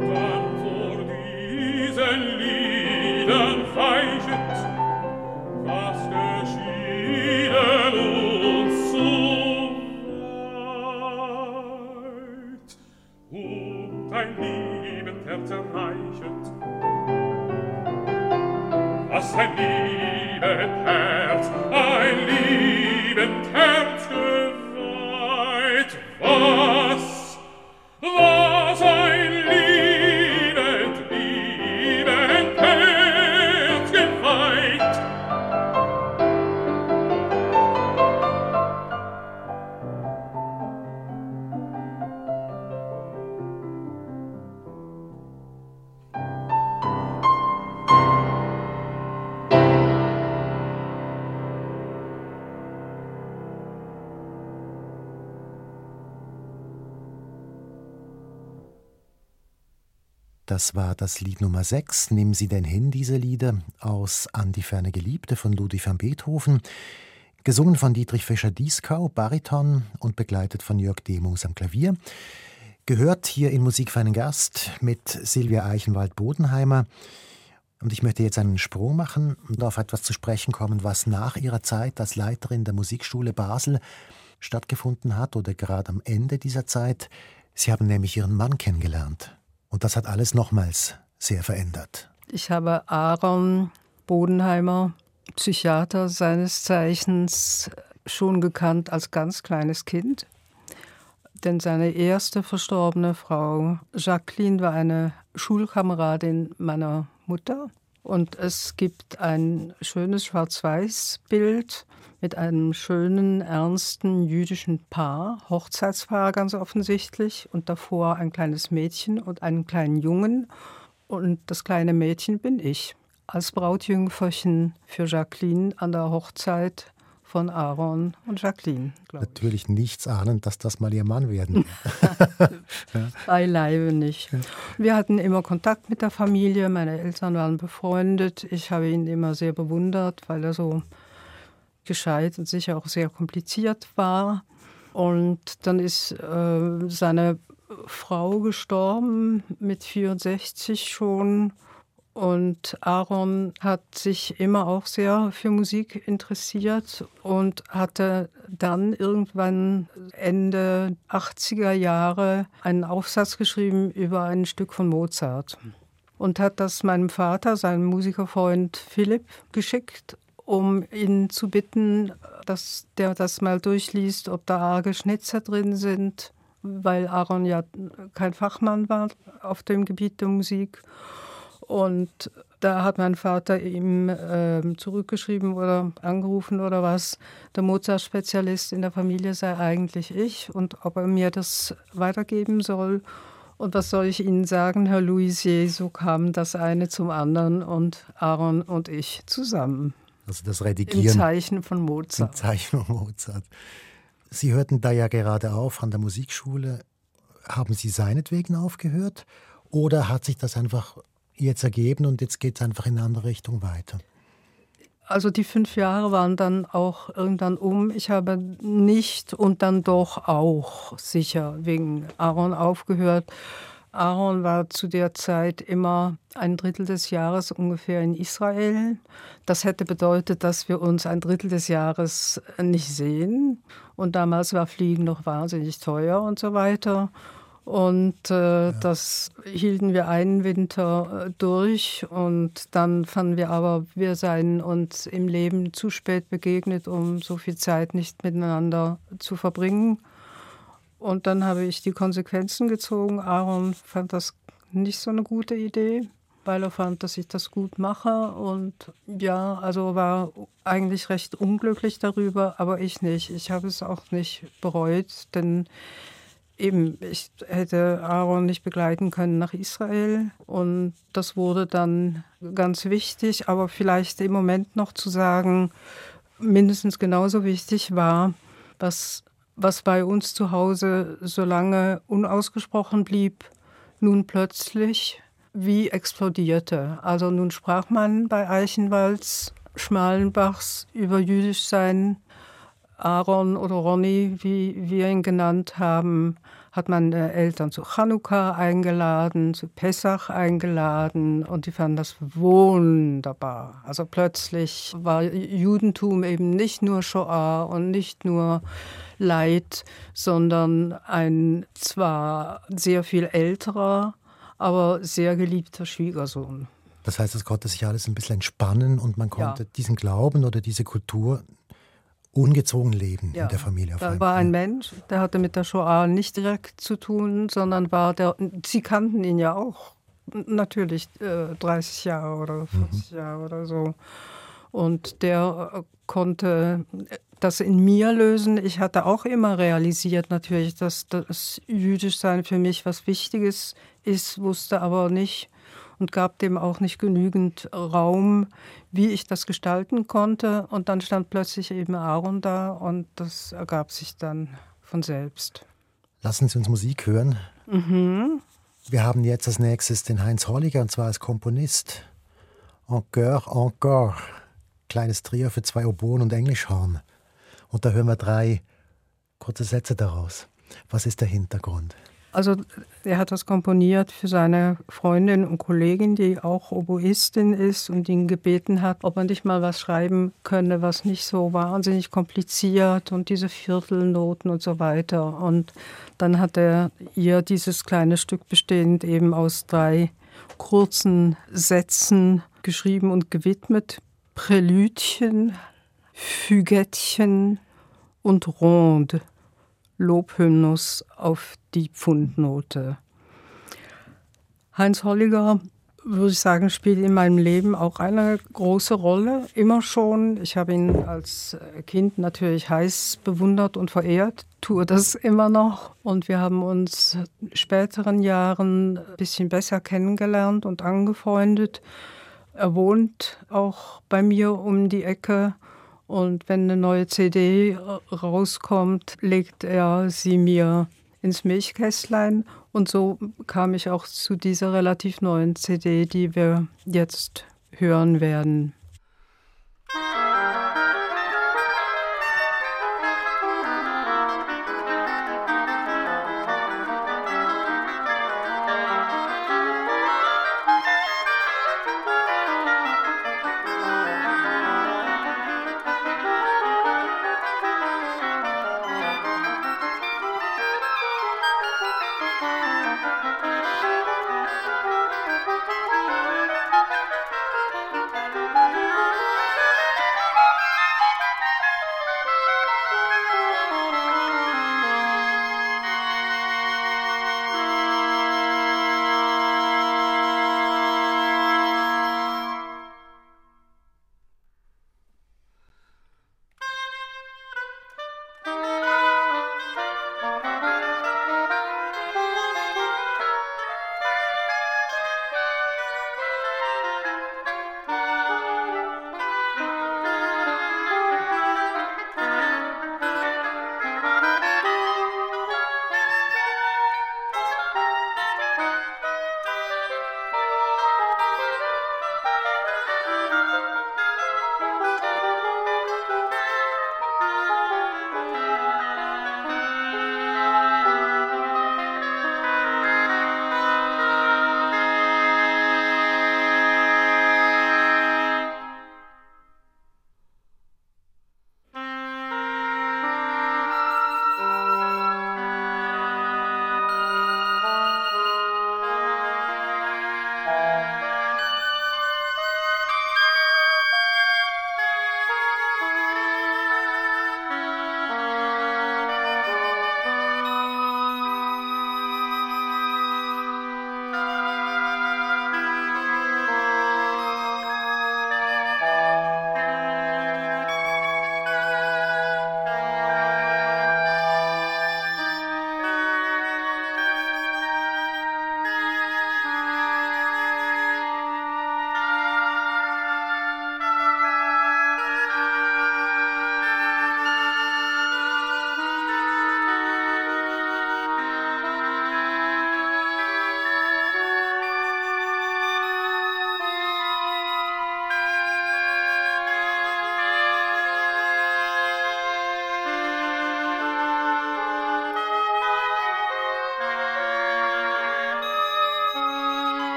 dann vor diesen Liedern weichet, was geschieden uns so weit. Und dein lieben Herz erreichet, was dein lieben Das war das Lied Nummer 6, Nimm sie denn hin, diese Lieder, aus An die ferne Geliebte von Ludwig van Beethoven, gesungen von Dietrich Fischer-Dieskau, Bariton und begleitet von Jörg Demus am Klavier. Gehört hier in Musik für einen Gast mit Silvia Eichenwald-Bodenheimer. Und ich möchte jetzt einen Sprung machen und auf etwas zu sprechen kommen, was nach ihrer Zeit als Leiterin der Musikschule Basel stattgefunden hat oder gerade am Ende dieser Zeit. Sie haben nämlich ihren Mann kennengelernt. Und das hat alles nochmals sehr verändert. Ich habe Aaron Bodenheimer, Psychiater seines Zeichens, schon gekannt als ganz kleines Kind. Denn seine erste verstorbene Frau, Jacqueline, war eine Schulkameradin meiner Mutter. Und es gibt ein schönes Schwarz-Weiß-Bild mit einem schönen, ernsten jüdischen Paar, Hochzeitspaar ganz offensichtlich, und davor ein kleines Mädchen und einen kleinen Jungen. Und das kleine Mädchen bin ich, als Brautjüngferchen für Jacqueline an der Hochzeit von Aaron und Jacqueline. Natürlich nichts ahnend, dass das mal ihr Mann werden [laughs] ja. Beileibe nicht. Wir hatten immer Kontakt mit der Familie, meine Eltern waren befreundet. Ich habe ihn immer sehr bewundert, weil er so gescheit und sicher auch sehr kompliziert war. Und dann ist äh, seine Frau gestorben mit 64 schon. Und Aaron hat sich immer auch sehr für Musik interessiert und hatte dann irgendwann Ende 80er Jahre einen Aufsatz geschrieben über ein Stück von Mozart und hat das meinem Vater, seinem Musikerfreund Philipp, geschickt um ihn zu bitten, dass der das mal durchliest, ob da arge Schnitzer drin sind, weil Aaron ja kein Fachmann war auf dem Gebiet der Musik. Und da hat mein Vater ihm äh, zurückgeschrieben oder angerufen oder was, der Mozart-Spezialist in der Familie sei eigentlich ich und ob er mir das weitergeben soll. Und was soll ich Ihnen sagen, Herr Louisier, so kam das eine zum anderen und Aaron und ich zusammen. Also das Redigieren. Im Zeichen von Mozart. Im Zeichen von Mozart. Sie hörten da ja gerade auf an der Musikschule. Haben Sie seinetwegen aufgehört? Oder hat sich das einfach jetzt ergeben und jetzt geht es einfach in eine andere Richtung weiter? Also die fünf Jahre waren dann auch irgendwann um. Ich habe nicht und dann doch auch sicher wegen Aaron aufgehört. Aaron war zu der Zeit immer ein Drittel des Jahres ungefähr in Israel. Das hätte bedeutet, dass wir uns ein Drittel des Jahres nicht sehen. Und damals war Fliegen noch wahnsinnig teuer und so weiter. Und äh, ja. das hielten wir einen Winter äh, durch. Und dann fanden wir aber, wir seien uns im Leben zu spät begegnet, um so viel Zeit nicht miteinander zu verbringen. Und dann habe ich die Konsequenzen gezogen. Aaron fand das nicht so eine gute Idee, weil er fand, dass ich das gut mache. Und ja, also war eigentlich recht unglücklich darüber, aber ich nicht. Ich habe es auch nicht bereut, denn eben, ich hätte Aaron nicht begleiten können nach Israel. Und das wurde dann ganz wichtig, aber vielleicht im Moment noch zu sagen, mindestens genauso wichtig war, was was bei uns zu Hause so lange unausgesprochen blieb, nun plötzlich wie explodierte. Also nun sprach man bei Eichenwalds, Schmalenbachs über jüdisch sein, Aaron oder Ronny, wie wir ihn genannt haben, hat meine Eltern zu Chanukka eingeladen, zu Pessach eingeladen und die fanden das wunderbar. Also plötzlich war Judentum eben nicht nur Shoah und nicht nur Leid, sondern ein zwar sehr viel älterer, aber sehr geliebter Schwiegersohn. Das heißt, es konnte sich alles ein bisschen entspannen und man konnte ja. diesen Glauben oder diese Kultur ungezwungen leben ja, in der Familie. da war ein Mensch, der hatte mit der Shoah nicht direkt zu tun, sondern war der, sie kannten ihn ja auch, natürlich äh, 30 Jahre oder 40 mhm. Jahre oder so. Und der äh, konnte das in mir lösen. Ich hatte auch immer realisiert natürlich, dass das Jüdischsein für mich was Wichtiges ist, wusste aber nicht, und gab dem auch nicht genügend Raum, wie ich das gestalten konnte. Und dann stand plötzlich eben Aaron da und das ergab sich dann von selbst. Lassen Sie uns Musik hören. Mhm. Wir haben jetzt als nächstes den Heinz Holliger und zwar als Komponist. Encore, encore. Kleines Trio für zwei Oboen und Englischhorn. Und da hören wir drei kurze Sätze daraus. Was ist der Hintergrund? Also er hat das komponiert für seine Freundin und Kollegin, die auch Oboistin ist und ihn gebeten hat, ob er nicht mal was schreiben könne, was nicht so wahnsinnig kompliziert und diese Viertelnoten und so weiter. Und dann hat er ihr dieses kleine Stück bestehend eben aus drei kurzen Sätzen geschrieben und gewidmet. Prälüdchen, Fügettchen und Ronde. Lobhymnus auf die Pfundnote. Heinz Holliger, würde ich sagen, spielt in meinem Leben auch eine große Rolle, immer schon. Ich habe ihn als Kind natürlich heiß bewundert und verehrt, tue das immer noch. Und wir haben uns in späteren Jahren ein bisschen besser kennengelernt und angefreundet. Er wohnt auch bei mir um die Ecke und wenn eine neue CD rauskommt, legt er sie mir ins Milchkästlein. Und so kam ich auch zu dieser relativ neuen CD, die wir jetzt hören werden.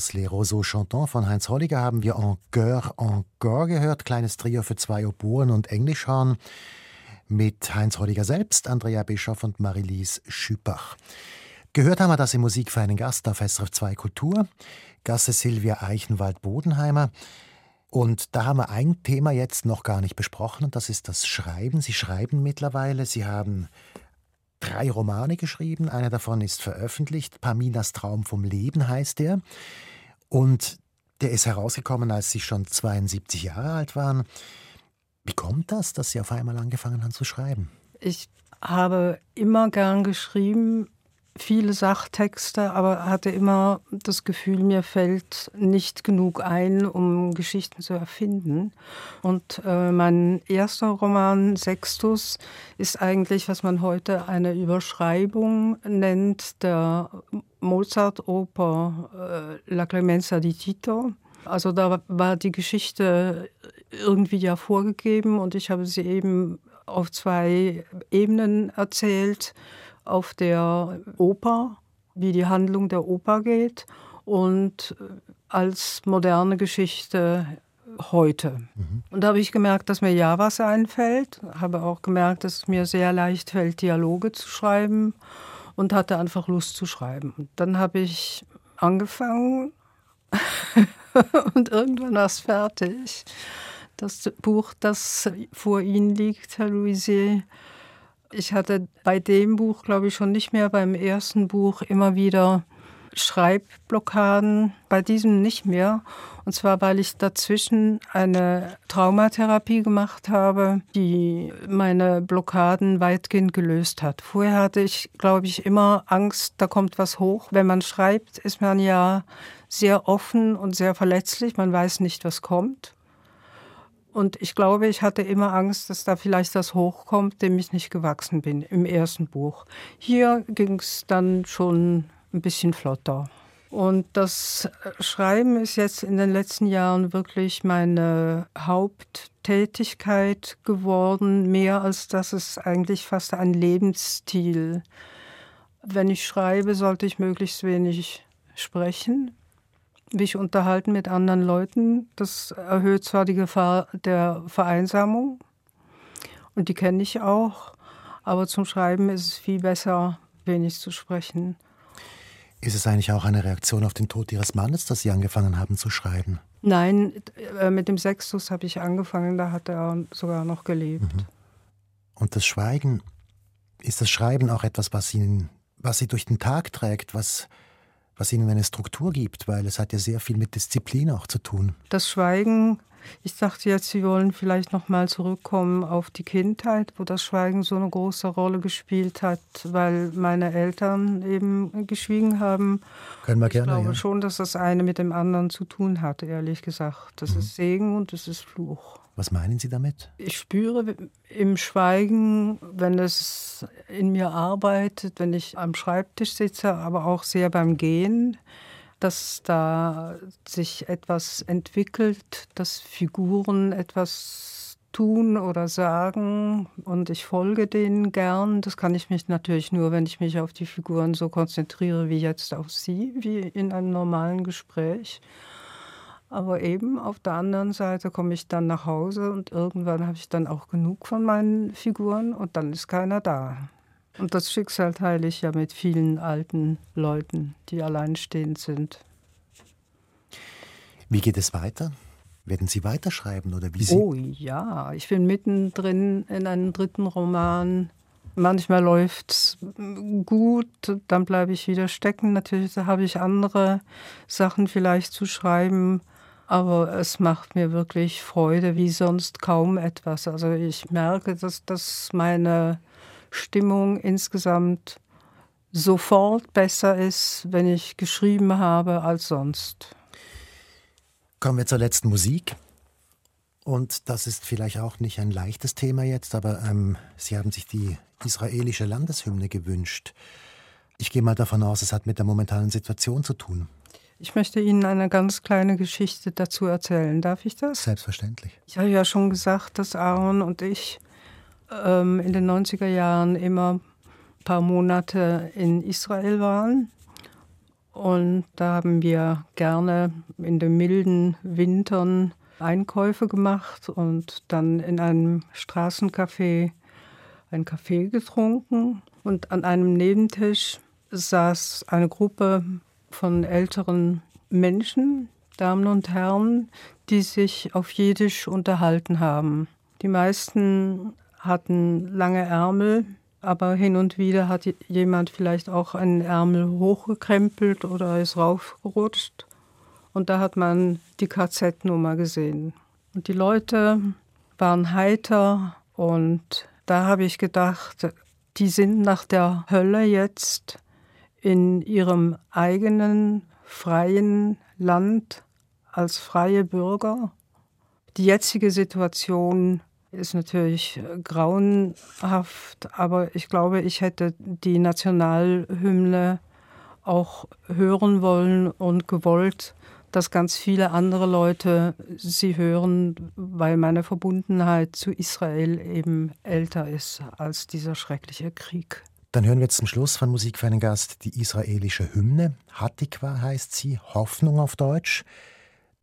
Aus Les Roseaux Chantants von Heinz Holliger haben wir Encore, Encore gehört, kleines Trio für zwei Oboen und Englischhorn mit Heinz Holliger selbst, Andrea Bischoff und Marilise Schüpach. Gehört haben wir das in Musik für einen Gast auf SRF 2 Kultur, Gasse Silvia Eichenwald-Bodenheimer. Und da haben wir ein Thema jetzt noch gar nicht besprochen und das ist das Schreiben. Sie schreiben mittlerweile, Sie haben drei Romane geschrieben, einer davon ist veröffentlicht, Paminas Traum vom Leben heißt der. Und der ist herausgekommen, als Sie schon 72 Jahre alt waren. Wie kommt das, dass Sie auf einmal angefangen haben zu schreiben? Ich habe immer gern geschrieben, viele Sachtexte, aber hatte immer das Gefühl, mir fällt nicht genug ein, um Geschichten zu erfinden. Und äh, mein erster Roman Sextus ist eigentlich, was man heute eine Überschreibung nennt, der Mozart-Oper äh, La Clemenza di Tito. Also da war die Geschichte irgendwie ja vorgegeben und ich habe sie eben auf zwei Ebenen erzählt auf der Oper, wie die Handlung der Oper geht und als moderne Geschichte heute. Mhm. Und da habe ich gemerkt, dass mir ja was einfällt, habe auch gemerkt, dass es mir sehr leicht fällt, Dialoge zu schreiben und hatte einfach Lust zu schreiben. Und dann habe ich angefangen [laughs] und irgendwann war es fertig. Das Buch, das vor Ihnen liegt, Herr Louisier, ich hatte bei dem Buch, glaube ich, schon nicht mehr, beim ersten Buch immer wieder Schreibblockaden, bei diesem nicht mehr. Und zwar, weil ich dazwischen eine Traumatherapie gemacht habe, die meine Blockaden weitgehend gelöst hat. Vorher hatte ich, glaube ich, immer Angst, da kommt was hoch. Wenn man schreibt, ist man ja sehr offen und sehr verletzlich. Man weiß nicht, was kommt. Und ich glaube, ich hatte immer Angst, dass da vielleicht das hochkommt, dem ich nicht gewachsen bin im ersten Buch. Hier ging es dann schon ein bisschen flotter. Und das Schreiben ist jetzt in den letzten Jahren wirklich meine Haupttätigkeit geworden, mehr als dass es eigentlich fast ein Lebensstil. Wenn ich schreibe, sollte ich möglichst wenig sprechen, mich unterhalten mit anderen Leuten. Das erhöht zwar die Gefahr der Vereinsamung und die kenne ich auch, aber zum Schreiben ist es viel besser, wenig zu sprechen. Ist es eigentlich auch eine Reaktion auf den Tod Ihres Mannes, dass Sie angefangen haben zu schreiben? Nein, äh, mit dem Sextus habe ich angefangen, da hat er sogar noch gelebt. Mhm. Und das Schweigen, ist das Schreiben auch etwas, was Ihnen, was Sie durch den Tag trägt, was was ihnen eine Struktur gibt, weil es hat ja sehr viel mit Disziplin auch zu tun. Das Schweigen, ich dachte jetzt, Sie wollen vielleicht noch mal zurückkommen auf die Kindheit, wo das Schweigen so eine große Rolle gespielt hat, weil meine Eltern eben geschwiegen haben. Können wir ich gerne. Ich glaube ja. schon, dass das eine mit dem anderen zu tun hat, ehrlich gesagt. Das mhm. ist Segen und das ist Fluch. Was meinen Sie damit? Ich spüre im Schweigen, wenn es in mir arbeitet, wenn ich am Schreibtisch sitze, aber auch sehr beim Gehen, dass da sich etwas entwickelt, dass Figuren etwas tun oder sagen und ich folge denen gern. Das kann ich mich natürlich nur, wenn ich mich auf die Figuren so konzentriere wie jetzt auf sie, wie in einem normalen Gespräch. Aber eben auf der anderen Seite komme ich dann nach Hause und irgendwann habe ich dann auch genug von meinen Figuren und dann ist keiner da. Und das Schicksal teile ich ja mit vielen alten Leuten, die alleinstehend sind. Wie geht es weiter? Werden Sie weiterschreiben oder wie Sie? Oh ja, ich bin mittendrin in einem dritten Roman. Manchmal läuft es gut, dann bleibe ich wieder stecken. Natürlich habe ich andere Sachen vielleicht zu schreiben aber es macht mir wirklich Freude wie sonst kaum etwas. Also ich merke, dass, dass meine Stimmung insgesamt sofort besser ist, wenn ich geschrieben habe, als sonst. Kommen wir zur letzten Musik. Und das ist vielleicht auch nicht ein leichtes Thema jetzt, aber ähm, Sie haben sich die israelische Landeshymne gewünscht. Ich gehe mal davon aus, es hat mit der momentanen Situation zu tun. Ich möchte Ihnen eine ganz kleine Geschichte dazu erzählen. Darf ich das? Selbstverständlich. Ich habe ja schon gesagt, dass Aaron und ich ähm, in den 90er Jahren immer ein paar Monate in Israel waren. Und da haben wir gerne in den milden Wintern Einkäufe gemacht und dann in einem Straßencafé ein Kaffee getrunken. Und an einem Nebentisch saß eine Gruppe von älteren Menschen, Damen und Herren, die sich auf Jiddisch unterhalten haben. Die meisten hatten lange Ärmel, aber hin und wieder hat jemand vielleicht auch einen Ärmel hochgekrempelt oder ist raufgerutscht. Und da hat man die KZ-Nummer gesehen. Und die Leute waren heiter und da habe ich gedacht, die sind nach der Hölle jetzt in ihrem eigenen freien Land als freie Bürger. Die jetzige Situation ist natürlich grauenhaft, aber ich glaube, ich hätte die Nationalhymne auch hören wollen und gewollt, dass ganz viele andere Leute sie hören, weil meine Verbundenheit zu Israel eben älter ist als dieser schreckliche Krieg. Dann hören wir zum Schluss von Musik für einen Gast die israelische Hymne. Hatikwa heißt sie, Hoffnung auf Deutsch.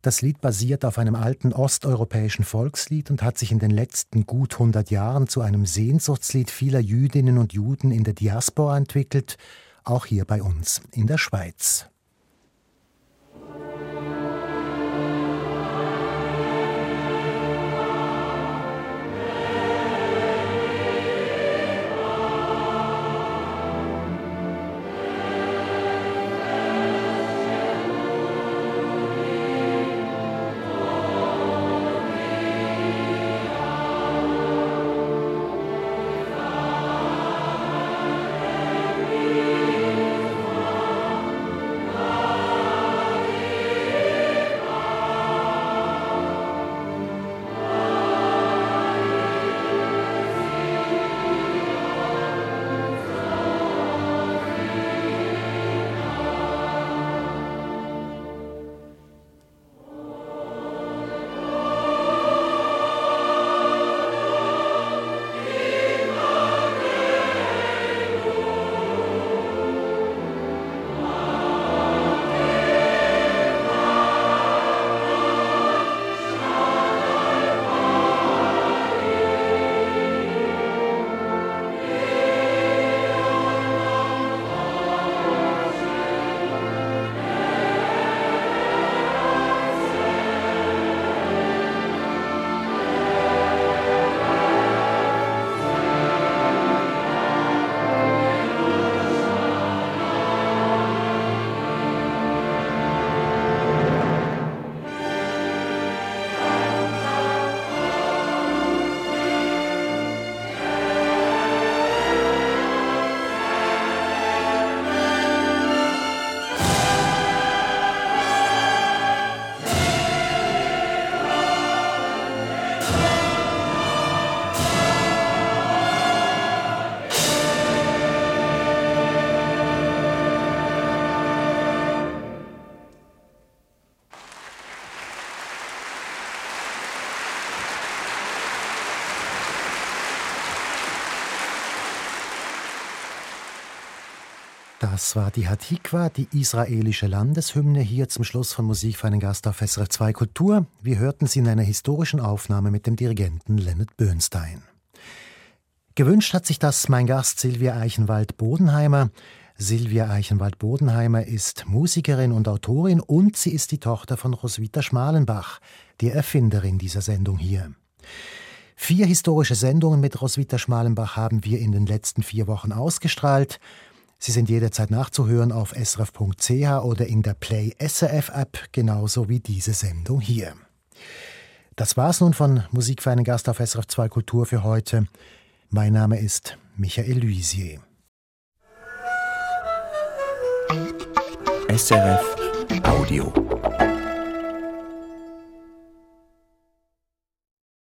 Das Lied basiert auf einem alten osteuropäischen Volkslied und hat sich in den letzten gut 100 Jahren zu einem Sehnsuchtslied vieler Jüdinnen und Juden in der Diaspora entwickelt, auch hier bei uns in der Schweiz. Das war die Hatikwa, die israelische Landeshymne, hier zum Schluss von Musik für einen Gast auf SRF 2 Kultur. Wir hörten sie in einer historischen Aufnahme mit dem Dirigenten Leonard Bernstein. Gewünscht hat sich das mein Gast Silvia Eichenwald-Bodenheimer. Silvia Eichenwald-Bodenheimer ist Musikerin und Autorin und sie ist die Tochter von Roswitha Schmalenbach, die Erfinderin dieser Sendung hier. Vier historische Sendungen mit Roswitha Schmalenbach haben wir in den letzten vier Wochen ausgestrahlt. Sie sind jederzeit nachzuhören auf srf.ch oder in der Play SRF App, genauso wie diese Sendung hier. Das war's nun von Musik für einen Gast auf SRF 2 Kultur für heute. Mein Name ist Michael Luisier. SRF Audio.